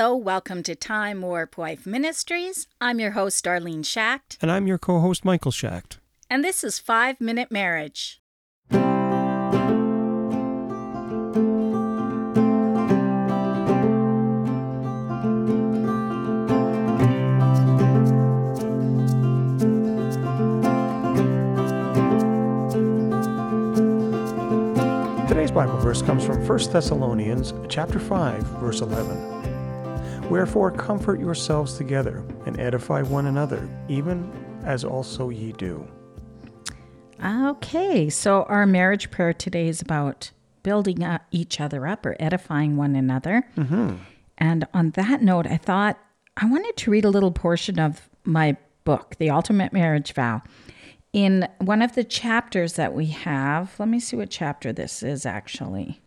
Hello, welcome to Time Warp Wife Ministries. I'm your host, Darlene Schacht, And I'm your co host, Michael Schacht. and this is Five Minute Marriage. Today's Bible verse comes from 1 Thessalonians chapter 5, verse 11. Wherefore comfort yourselves together and edify one another, even as also ye do. Okay, so our marriage prayer today is about building up each other up or edifying one another. And on that note, I thought I wanted to read a little portion of my book, The Ultimate Marriage Vow. In one of the chapters that we have, let me see what chapter this is actually.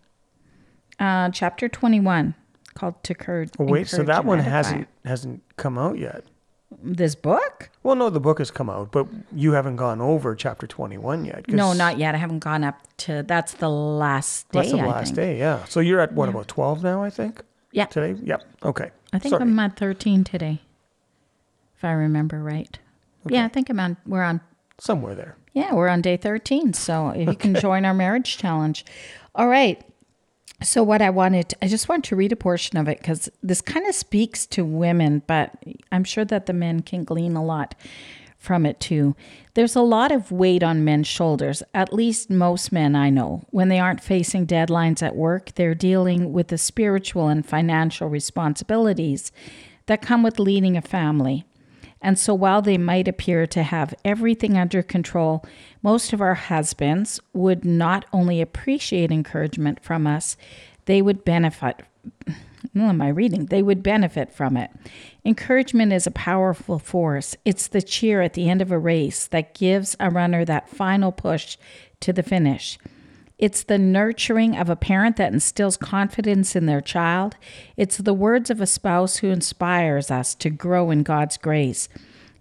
Uh, chapter 21, called To. Oh, wait, so that one hasn't hasn't come out yet. This book? Well, no, the book has come out, but you haven't gone over chapter 21 yet. 'cause No, not yet. I haven't gone up to, that's the last day. That's the I last think. day, yeah. So you're at what, about 12 now, I think? Yeah. Today? Yep. Okay. I think Sorry. I'm at 13 today, if I remember right. Yeah, I think I'm on. We're on. Somewhere there. Yeah, we're on day 13. So if you can join our marriage challenge. All right. So what I wanted, I just want to read a portion of it because this kind of speaks to women, but I'm sure that the men can glean a lot from it too. There's a lot of weight on men's shoulders, at least most men I know. When they aren't facing deadlines at work, they're dealing with the spiritual and financial responsibilities that come with leading a family. And so while they might appear to have everything under control, most of our husbands would not only appreciate encouragement from us, they would benefit. What am I reading? They would benefit from it. Encouragement is a powerful force. It's the cheer at the end of a race that gives a runner that final push to the finish. It's the nurturing of a parent that instills confidence in their child. It's the words of a spouse who inspires us to grow in God's grace.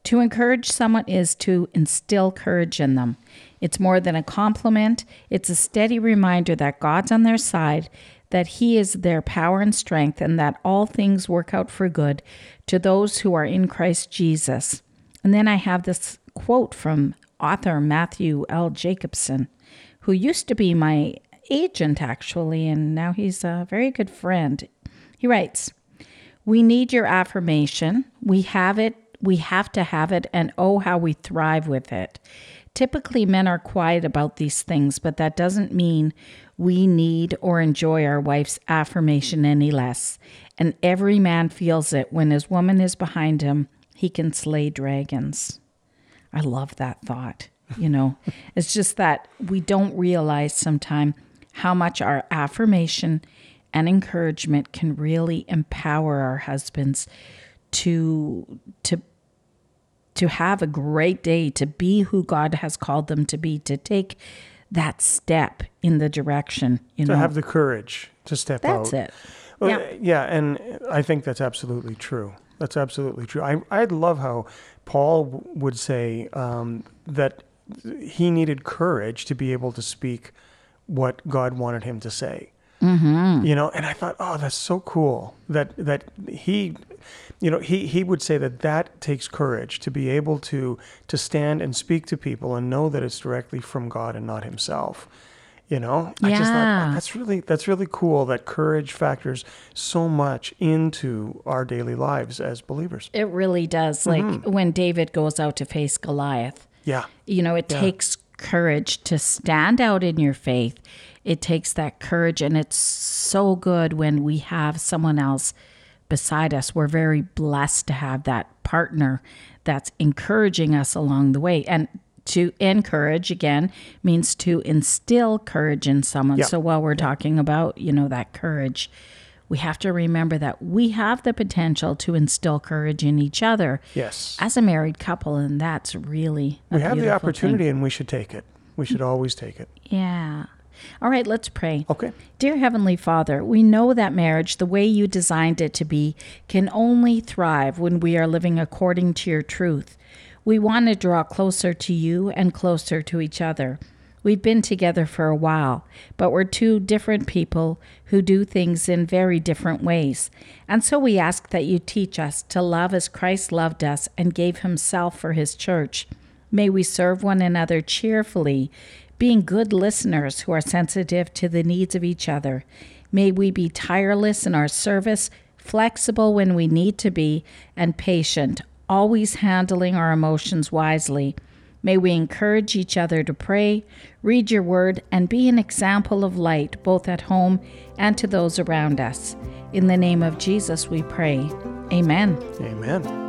To encourage someone is to instill courage in them. It's more than a compliment, it's a steady reminder that God's on their side, that He is their power and strength, and that all things work out for good to those who are in Christ Jesus. And then I have this quote from author Matthew L. Jacobson, who used to be my agent, actually, and now he's a very good friend. He writes, We need your affirmation. We have it. We have to have it, and oh, how we thrive with it. Typically, men are quiet about these things, but that doesn't mean we need or enjoy our wife's affirmation any less. And every man feels it when his woman is behind him, he can slay dragons. I love that thought. You know, it's just that we don't realize sometimes how much our affirmation and encouragement can really empower our husbands to to to have a great day, to be who God has called them to be, to take that step in the direction, you To know. To have the courage to step out. That's it. Well, Yeah. yeah. and I think that's absolutely true. That's absolutely true. I I love how Paul w- would say um, that he needed courage to be able to speak what God wanted him to say. Mm-hmm. You know, and I thought, oh, that's so cool that that he, you know, he he would say that that takes courage to be able to to stand and speak to people and know that it's directly from God and not himself. You know, I just thought "Oh, that's really that's really cool that courage factors so much into our daily lives as believers. It really does. Like when David goes out to face Goliath, Yeah. you know, it takes courage to stand out in your faith. It takes that courage, and it's so good when we have someone else beside us. We're very blessed to have that partner that's encouraging us along the way. And to encourage again means to instill courage in someone. Yeah. So while we're talking about, you know, that courage, we have to remember that we have the potential to instill courage in each other Yes. as a married couple, and that's really We have the beautiful thing. opportunity and we should take it. We should always take it. Yeah. All right, let's pray. Okay. Dear Heavenly Father, we know that marriage, the way you designed it to be, can only thrive when we are living according to your truth. We want to draw closer to you and closer to each other. We've been together for a while, but we're two different people who do things in very different ways. And so we ask that you teach us to love as Christ loved us and gave himself for his church. May we serve one another cheerfully, being good listeners who are sensitive to the needs of each other. May we be tireless in our service, flexible when we need to be, and patient, always handling our emotions wisely. May we encourage each other to pray, read your word, and be an example of light both at home and to those around us. In the name of Jesus, we pray. Amen. Amen.